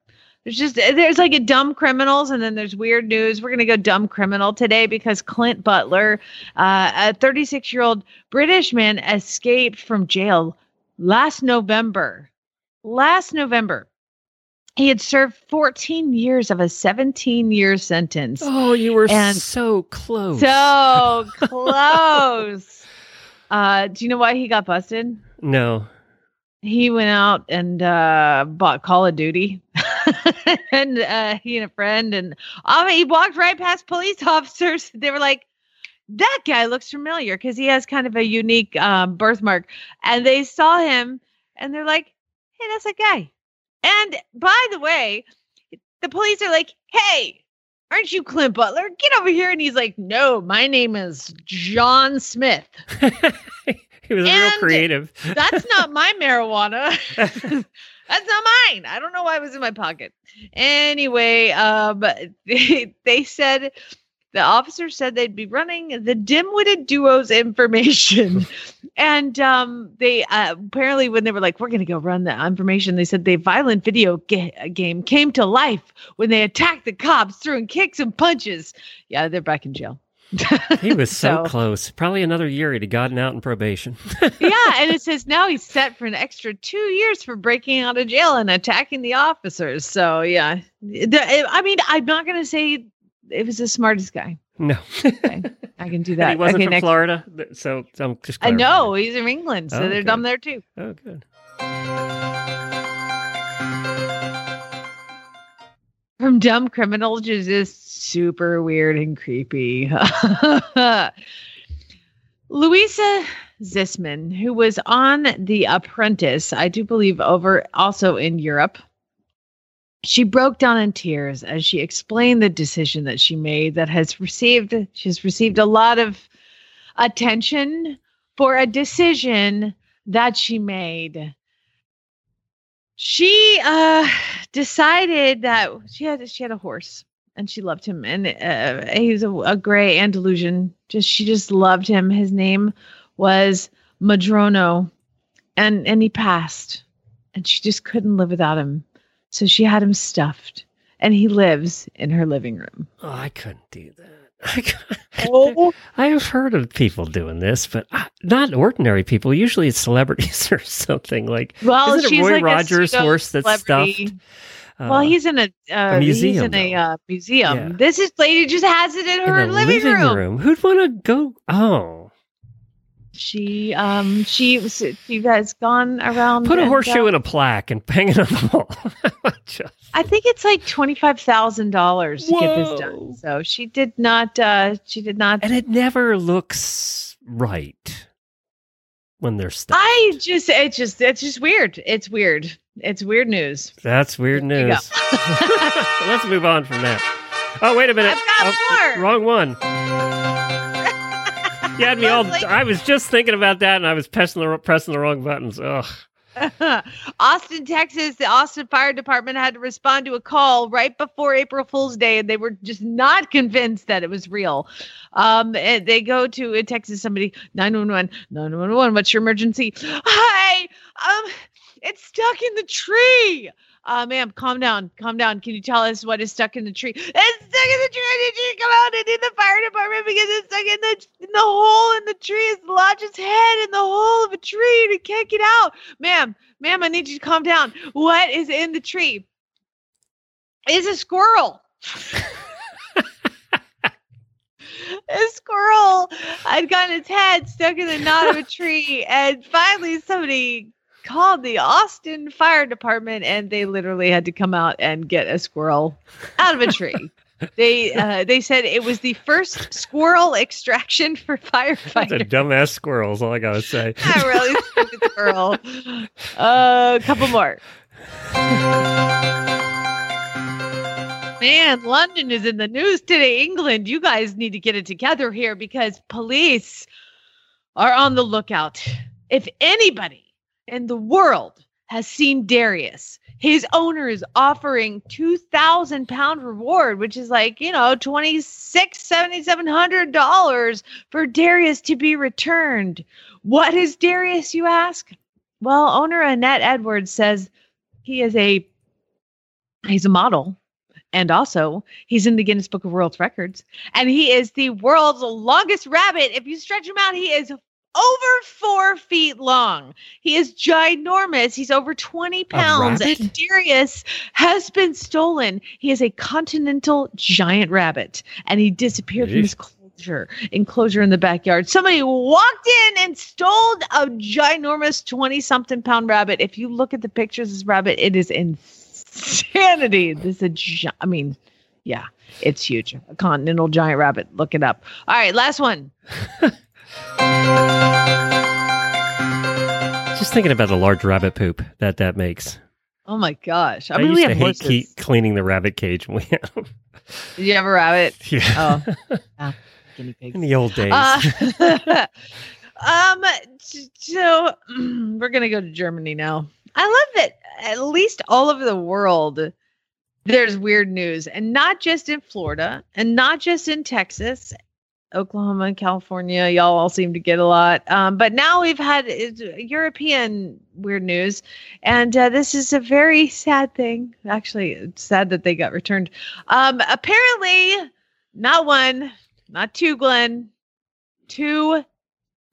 there's just there's like a dumb criminals and then there's weird news. We're gonna go dumb criminal today because Clint Butler, uh, a 36 year old British man, escaped from jail last November. Last November. He had served 14 years of a 17 year sentence. Oh, you were And- so close. So close. Uh, do you know why he got busted? no. He went out and uh, bought Call of Duty, and uh, he and a friend, and um, he walked right past police officers. They were like, "That guy looks familiar" because he has kind of a unique um, birthmark, and they saw him, and they're like, "Hey, that's a guy." And by the way, the police are like, "Hey, aren't you Clint Butler? Get over here!" And he's like, "No, my name is John Smith. he was real creative. That's not my marijuana." That's not mine. I don't know why it was in my pocket. Anyway, um, they, they said the officer said they'd be running the dim-witted duo's information, and um, they uh, apparently when they were like, "We're going to go run the information," they said the violent video ga- game came to life when they attacked the cops, throwing kicks and punches. Yeah, they're back in jail. He was so, So- close. Probably another year he'd have gotten out in probation. yeah, and it says now he's set for an extra two years for breaking out of jail and attacking the officers. So yeah, I mean, I'm not going to say it was the smartest guy. no. Okay, I can do And that. he wasn't okay, from next. Florida, so I'm just. I know he's from England, so Oh, they're okay. dumb there too. Oh, good. From dumb criminals to just super weird and creepy. Luisa Zissman, who was on The Apprentice, I do believe over also in Europe, she broke down in tears as she explained the decision that she made that has received she's received a lot of attention for a decision that she made. She uh decided that she had she had a horse and she loved him and uh, he was a, a gray Andalusian. Just she just loved him. His name was Madrono, and and he passed, and she just couldn't live without him. So she had him stuffed, and he lives in her living room. Oh, I couldn't do that. I oh. I have heard of people doing this, but uh, not ordinary people. Usually it's celebrities or something like. well, Isn't it she's Roy like a Rogers' horse that's celebrity. stuffed? Uh, well, he's in a, uh, museum, He's in a uh, museum. Yeah. This is lady just has it in in her the living, room. Who'd want to go? Oh, She um she she has gone around. put a horseshoe uh, in a plaque and hang it on the wall. Just- I think it's like twenty five thousand dollars to get this done. So she did not. uh She did not. and it never looks right when they're stuck. I just it's just it's just weird. It's weird. It's weird news. That's weird news. Let's move on from that. Oh, wait a minute. I've got Oh, more. Wrong one. You had me all. Like- I was just thinking about that, and I was pressing the pressing the wrong buttons. Ugh. Austin, Texas, the Austin Fire Department had to respond to a call right before April Fool's Day, and they were just not convinced that it was real. Um, and they go to in Texas, somebody 911, 911, what's your emergency? Hi, um, it's stuck in the tree. Uh, ma'am, calm down, calm down. Can you tell us what is stuck in the tree? It's stuck in the tree. I need you to come out and in the fire department because it's stuck in the in the hole in the tree. It's lodged its head in the hole of a tree and it can't get out ma'am, ma'am, I need you to calm down. What is in the tree? It's a squirrel. a squirrel had gotten its head stuck in the knot of a tree, and finally somebody called the Austin Fire Department, and they literally had to come out and get a squirrel out of a tree. They uh, they said it was the first squirrel extraction for That's a firefighters. dumbass squirrel. Is all I gotta say. I really stupid squirrel. Uh, a couple more. Man, London is in the news today. England, you guys need to get it together here because police are on the lookout. If anybody in the world has seen Darius, his owner is offering two thousand pound reward, which is like you know twenty six seventy seven hundred dollars for Darius to be returned. What is Darius, you ask? Well, owner Annette Edwards says he is a he's a model and also he's in the Guinness Book of World Records and he is the world's longest rabbit. If you stretch him out, he is over four feet long. He is ginormous. He's over 20 pounds. And Darius has been stolen. He is a continental giant rabbit and he disappeared from his enclosure enclosure in the backyard. Somebody walked in and stole a ginormous 20 something pound rabbit. If you look at the pictures of this rabbit, it is insanity. This is a gi- I mean, yeah, it's huge. A continental giant rabbit. Look it up. All right, last one. Just thinking about the large rabbit poop that that makes. Oh my gosh! I, I, mean, we used to have hate horses. keep cleaning the rabbit cage. when we had 'em. Did you have a rabbit? yeah. Oh, ah, guinea pigs. In the old days. Uh, um, so we're gonna go to Germany now. I love that at least all over the world there's weird news, and not just in Florida, and not just in Texas, Oklahoma, California. Y'all all seem to get a lot, um, but now we've had uh, European weird news, and uh, this is a very sad thing. Actually, it's sad that they got returned. Um, apparently, not one, not two, Glenn, two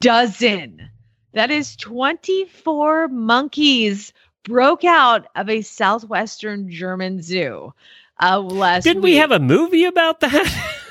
dozen. That is 24 monkeys broke out of a southwestern German zoo uh, last Didn't we have a movie about that?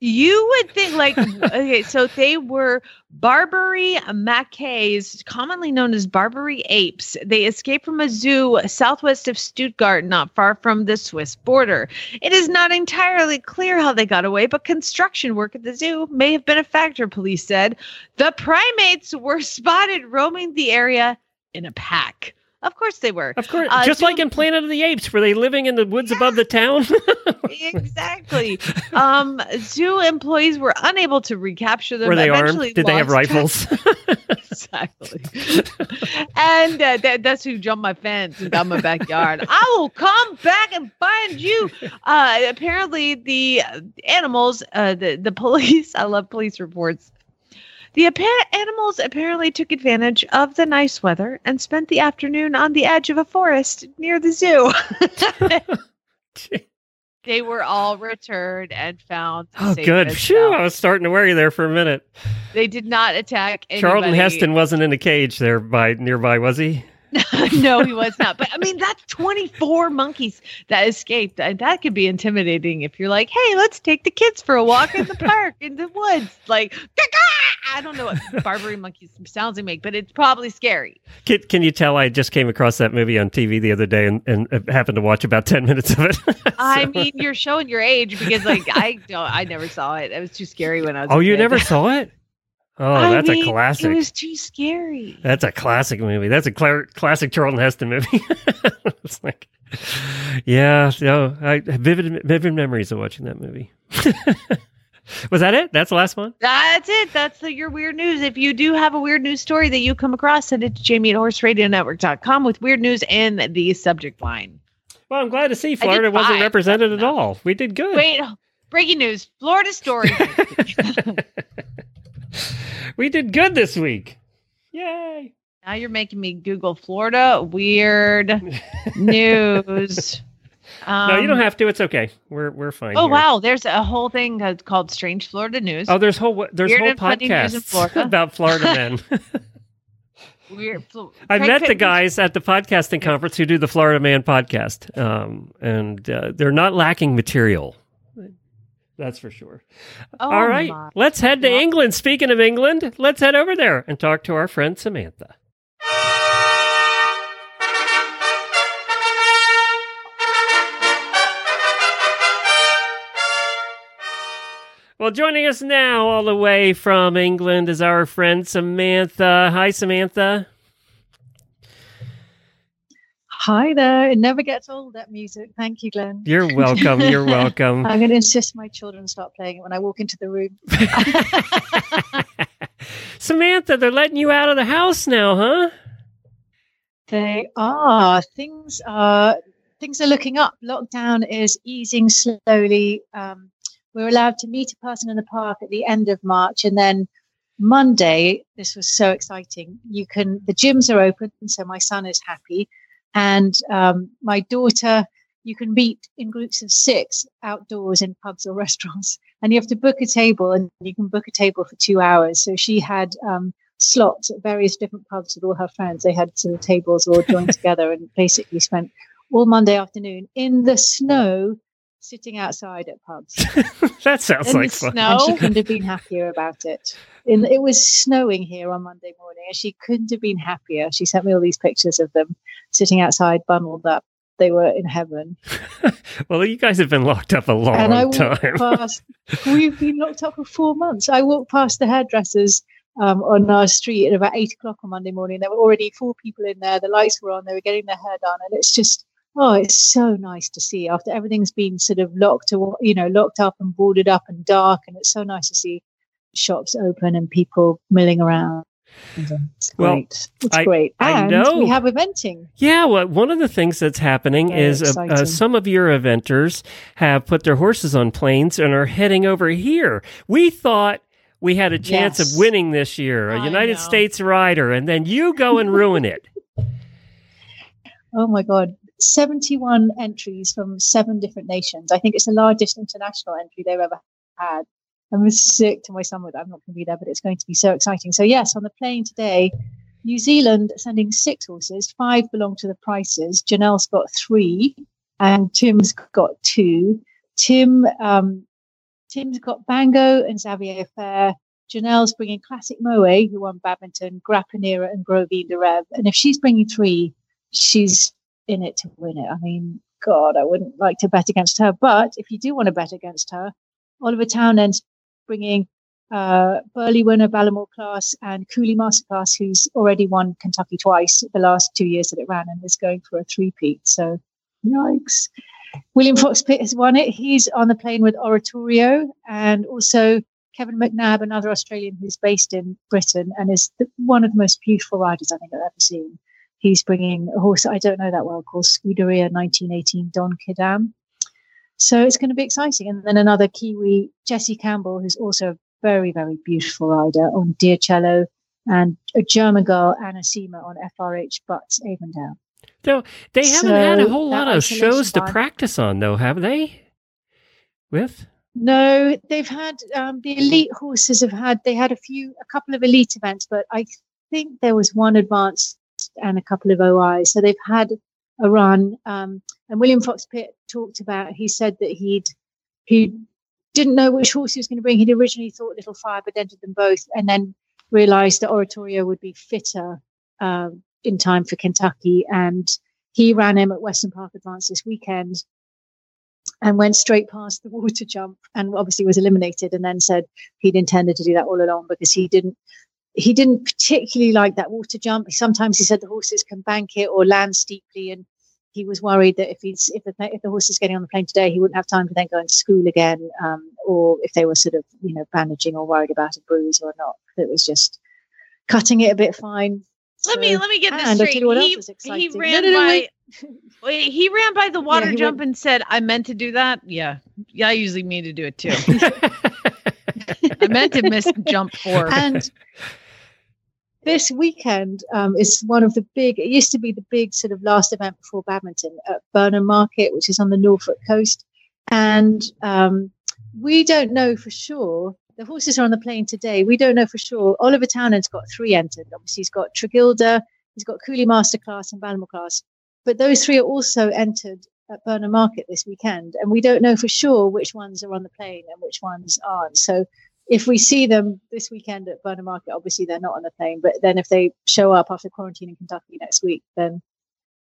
You would think like okay, so they were Barbary macaques, commonly known as Barbary apes. They escaped from a zoo southwest of Stuttgart, not far from the Swiss border. It is not entirely clear how they got away, but construction work at the zoo may have been a factor, police said. The primates were spotted roaming the area in a pack. Of course they were. of course, Uh, just like in Planet of the Apes, were they living in the woods above the town? exactly. Um, zoo employees were unable to recapture them. were they armed? Did they have rifles? exactly. and uh, that, that's who jumped my fence and got my backyard. I will come back and find you. Uh, apparently, the animals, uh, the the police. I love police reports. The appa- animals apparently took advantage of the nice weather and spent the afternoon on the edge of a forest near the zoo. they were all returned and found. oh, good. Phew. I was starting to worry there for a minute. They did not attack anybody. Charlton Heston wasn't in a cage there by nearby, was he? no, he was not. But I mean, that's 24 monkeys that escaped. And that could be intimidating if you're like, hey, let's take the kids for a walk in the park, in the woods. Like, I don't know what Barbary monkeys sounds they make, but it's probably scary. Can, can you tell I just came across that movie on TV the other day and, and happened to watch about 10 minutes of it? I mean, you're showing your age because, like, I don't, I never saw it. It was too scary when I was. Oh, you kid. never saw it? Oh, I that's mean, a classic. It was too scary. That's a classic movie. That's a cla- classic Charlton Heston movie. it's like, yeah, no, I vivid, vivid memories of watching that movie. Was that it? That's the last one. That's it. That's the, your weird news. If you do have a weird news story that you come across, send it to jamie at horseradionetwork.com with weird news and the subject line. Well, I'm glad to see Florida wasn't five. represented at all. We did good. Wait, breaking news Florida story. we did good this week. Yay! now you're making me Google Florida weird news. Um, no, you don't have to. It's okay. We're we're fine. Oh, here. wow. There's a whole thing called Strange Florida News. Oh, there's whole there's Weird whole and funny news in podcasts Florida. about Florida men. Weird. I Craig met the guys at the podcasting conference who do the Florida Man podcast, um, and uh, they're not lacking material. That's for sure. Oh, All right, my. let's head to Well- England. Speaking of England, let's head over there and talk to our friend Samantha. Well, joining us now, all the way from England, is our friend Samantha. Hi, Samantha. Hi there. It never gets old, that music. Thank you, Glenn. You're welcome. You're welcome. I'm going to insist my children start playing it when I walk into the room. Samantha, they're letting you out of the house now, huh? They are. Things are things are looking up. Lockdown is easing slowly. Um, we're allowed to meet a person in the park at the end of March, and then Monday. This was so exciting. You can the gyms are open, so my son is happy, and um, my daughter. You can meet in groups of six outdoors in pubs or restaurants, and you have to book a table, and you can book a table for two hours. So she had um, slots at various different pubs with all her friends. They had sort of tables all joined together and basically spent all Monday afternoon in the snow sitting outside at pubs. that sounds In like the fun. snow? And she couldn't have been happier about it. In, it was snowing here on Monday morning and she couldn't have been happier. She sent me all these pictures of them sitting outside, bundled up. They were in heaven. Well, you guys have been locked up a long and I walked time. past, we've been locked up for four months. I walked past the hairdressers um, on our street at about eight o'clock on Monday morning. There were already four people in there. The lights were on. They were getting their hair done, and it's just oh, it's so nice to see after everything's been sort of locked, you know, locked up and boarded up and dark, and it's so nice to see shops open and people milling around. It's Well, great. It's I- great. I know. we have eventing. Yeah, well, one of the things that's happening Very is uh, uh, some of your eventers have put their horses on planes and are heading over here. We thought we had a chance Yes. of winning this year, a I United know. States rider, and then you go and ruin it. Oh my God. 71 entries from seven different nations. I think it's the largest international entry they've ever had. I'm sick to my stomach. that I'm not going to be there, but it's going to be so exciting. So, yes, on the plane today, New Zealand sending six horses. Five belong to the Prices. Janelle's got three, and Tim's got two. Tim, um, Tim's got Bango and Xavier Faer. Janelle's bringing Classic Moe, who won badminton, Grappa Nera, and Grovine de Reve. And if she's bringing three, she's in it to win it. I mean, God, I wouldn't like to bet against her. But if you do want to bet against her, Oliver Townend's bringing uh, Burghley winner Ballaghmor Class and Cooley Masterclass, who's already won Kentucky twice the last two years that it ran and is going for a three-peat. So, yikes. William Fox Pitt has won it. He's on the plane with Oratorio and also Kevin McNab, another Australian who's based in Britain and is the, one of the most beautiful riders I think I've ever seen. He's bringing a horse I don't know that well called Scuderia 1918 Don Quidam. So it's going to be exciting. And then another Kiwi, Jesse Campbell, who's also a very, very beautiful rider on Diachello, and a German girl, Anna Siemer, on FRH Butts Avondale. No, they haven't had a whole lot of shows to practice on, though, have they? With? No, they've had um, the elite horses have had they had a few a couple of elite events, but I think there was one advanced and a couple of OIs. So they've had a run. Um, and William Fox Pitt talked about he said that he'd he didn't know which horse he was going to bring. He'd originally thought Little Fire, but entered them both, and then realised that Oratorio would be fitter um, in time for Kentucky, and he ran him at Weston Park Advance this weekend and went straight past the water jump and obviously was eliminated and then said he'd intended to do that all along because he didn't he didn't particularly like that water jump sometimes he said the horses can bank it or land steeply and he was worried that if he's if the, if the horse is getting on the plane today he wouldn't have time to then go into school again um, or if they were sort of you know bandaging or worried about a bruise or not it was just cutting it a bit fine Let me let me get this and I'll tell straight. you what else He, was he exciting. No, ran no, no, by wait. wait, he ran by the water he jump went- and said, I meant to do that. Yeah. Yeah, I usually mean to do it too. I meant to miss jump four. and this weekend um, is one of the big it used to be the big sort of last event before badminton at burnham market which is on the norfolk coast. And um, we don't know for sure. The horses are on the plane today. We don't know for sure. Oliver townend's got three entered. Obviously he's got Tregilder, he's got cooley masterclass and Ballaghmor Class. But those three are also entered at burnham market this weekend. And we don't know for sure which ones are on the plane and which ones aren't. So if we see them this weekend at Burnham Market, obviously they're not on the plane. But then if they show up after quarantine in Kentucky next week, then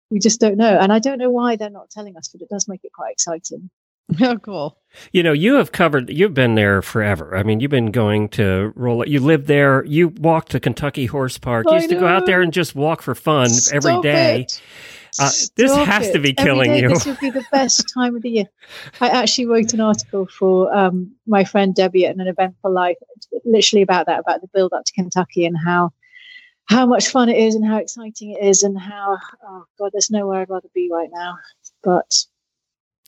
we just don't know. And I don't know why they're not telling us, but it does make it quite exciting. oh, cool. You know, you have covered, you've been there forever. I mean, you've been going to roll, you lived there, you walked to Kentucky Horse Park, oh, you I used to go out there and just walk for fun every Stop day. it. Uh, this has to be killing day, you. This would be the best time of the year. I actually wrote an article for um, my friend Debbie at an event for life, literally about that, about the build up to Kentucky and how how much fun it is and how exciting it is and how oh god, there's nowhere I'd rather be right now. But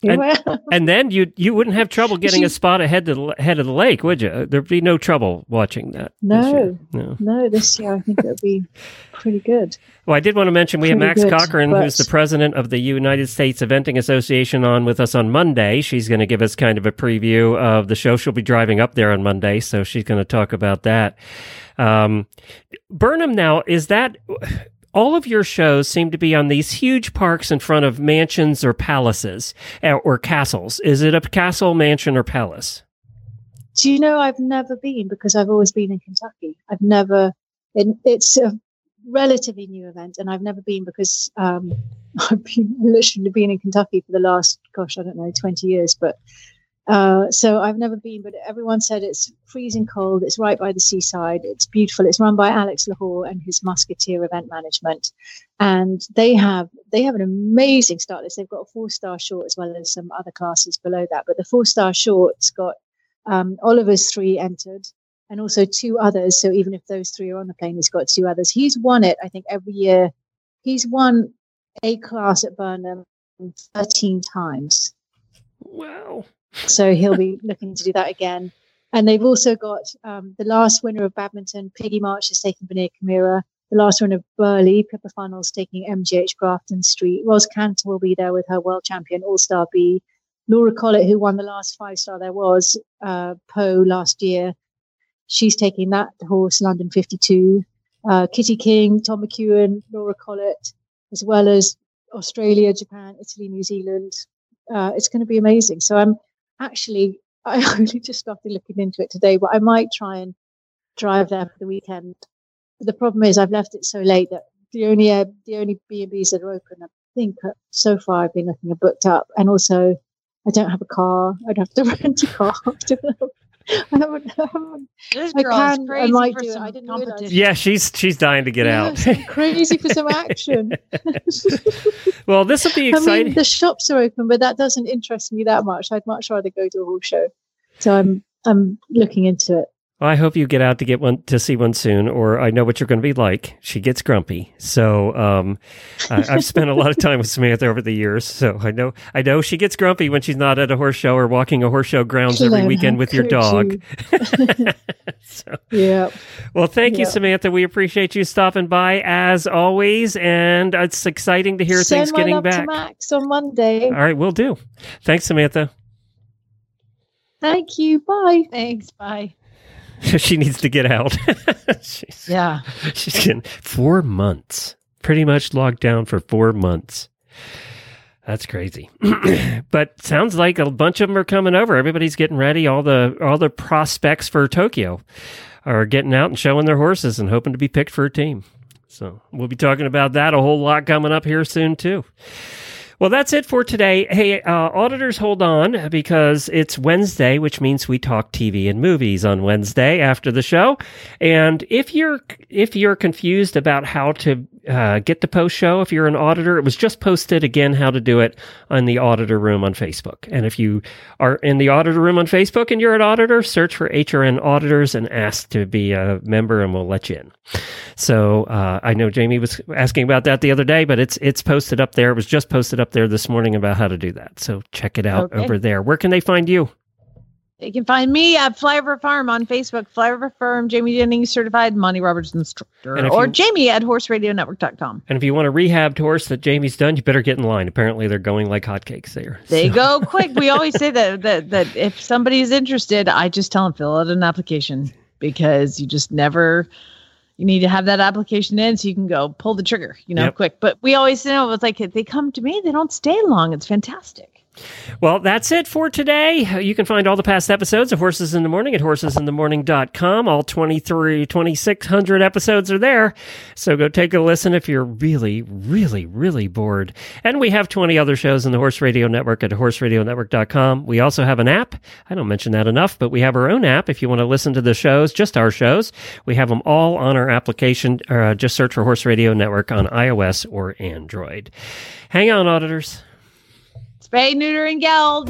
am. And then you you wouldn't have trouble getting a spot ahead to the head of the lake, would you? There'd be no trouble watching that. No. year. no. No, this year I think it would be pretty good. Well, I did want to mention we have Max good, Corcoran, but- who's the president of the United States Eventing Association, on with us on Monday. She's going to give us kind of a preview of the show. She'll be driving up there on Monday, so she's going to talk about that. Um, Burnham, now is that all of your shows seem to be on these huge parks in front of mansions or palaces uh, or castles? Is it a castle, mansion, or palace? Do you know I've never been because I've always been in Kentucky. I've never. It, it's a relatively new event, and I've never been because um, I've been literally been in Kentucky for the last, gosh, I don't know, twenty years. But Uh, so I've never been, but everyone said it's freezing cold. It's right by the seaside. It's beautiful. It's run by Alec Lochore and his Musketeer Event Management, and they have they have an amazing start list. They've got a four star short as well as some other classes below that. But the four star short's got um, Oliver's three entered, and also two others. So even if those three are on the plane, he's got two others. He's won it, I think, every year. He's won a class at Burnham 13 times. Wow. So he'll be looking to do that again. And they've also got um, the last winner of badminton, Piggy March, is taking Vanir Kamira. The last winner of Burghley, Pippa Funnell's, taking MGH Grafton Street. Ros Canter will be there with her world champion, All Star B. Laura Collett, who won the last five star there was, uh, Pau last year. She's taking that horse, London 52. Uh, Kitty King, Tom McEwen, Laura Collett, as well as Australia, Japan, Italy, New Zealand. Uh, it's going to be amazing. So I'm actually, I only just started looking into it today, but I might try and drive there for the weekend. But the problem is I've left it so late that the only uh, the only B and B's that are open, I think uh, so far I've been looking are booked up, and also I don't have a car. I'd have to rent a car. I haven't. I, haven't, This girl is can. I might for do some I competition. Yeah, she's she's dying to get out. Yes, I'm crazy for some action. well, this will be I exciting. mean, the shops are open, but that doesn't interest me that much. I'd much rather go to a horse show. So I'm I'm looking into it. Well, I hope you get out to get one to see one soon, or I know what you're going to be like. She gets grumpy, so um, I, I've spent a lot of time with Samantha over the years, so I know I know she gets grumpy when she's not at a horse show or walking a horse show grounds every weekend with your dog. you? so, Yeah. well, thank you, Yeah. Samantha. We appreciate you stopping by as always, and it's exciting to hear Send things my getting love back. to Max on Monday. All right, we'll do. Thanks, Samantha. Thank you. Bye. Thanks. Bye. she needs to get out. she's, Yeah. she's getting four months, pretty much locked down for four months. That's crazy. but sounds like a bunch of them are coming over. Everybody's getting ready. All the all the prospects for Tokyo are getting out and showing their horses and hoping to be picked for a team. So we'll be talking about that a whole lot coming up here soon too. Well, that's it for today. Hey, uh, auditors, hold on because it's Wednesday, which means we talk TV and movies on Wednesday after the show. And if you're if you're confused about how to uh, get the post show, if you're an auditor, it was just posted again how to do it on the auditor room on Facebook. And if you are in the auditor room on Facebook and you're an auditor, search for HRN auditors and ask to be a member, and we'll let you in. So uh, I know Jamie was asking about that the other day, but it's it's posted up there. It was just posted up there this morning about how to do that. So check it out Okay. over there. Where can they find you? You can find me at Flyover Farm on Facebook, Flyover Farm, Jamie Jennings certified Monty Roberts instructor, or you- Jamie at horseradionetwork.com. And if you want a rehabbed horse that Jamie's done, you better get in line. Apparently, they're going like hotcakes there. They So- go quick. We always say that that that if somebody's interested, I just tell them fill out an application because you just never you need to have that application in so you can go pull the trigger, you know, Yep. quick. But we always know it's like if they come to me, they don't stay long. It's fantastic. Well, that's it for today. You can find all the past episodes of Horses in the Morning at horsesinthemorning.com. All 23, 2600 episodes are there. So go take a listen if you're really, really, really bored. And we have 20 other shows in the Horse Radio Network at horseradionetwork.com. We also have an app. I don't mention that enough, but we have our own app if you want to listen to the shows, just our shows. We have them all on our application. Uh, just search for Horse Radio Network on iOS or Android. Hang on, auditors. Spay, neuter, and geld.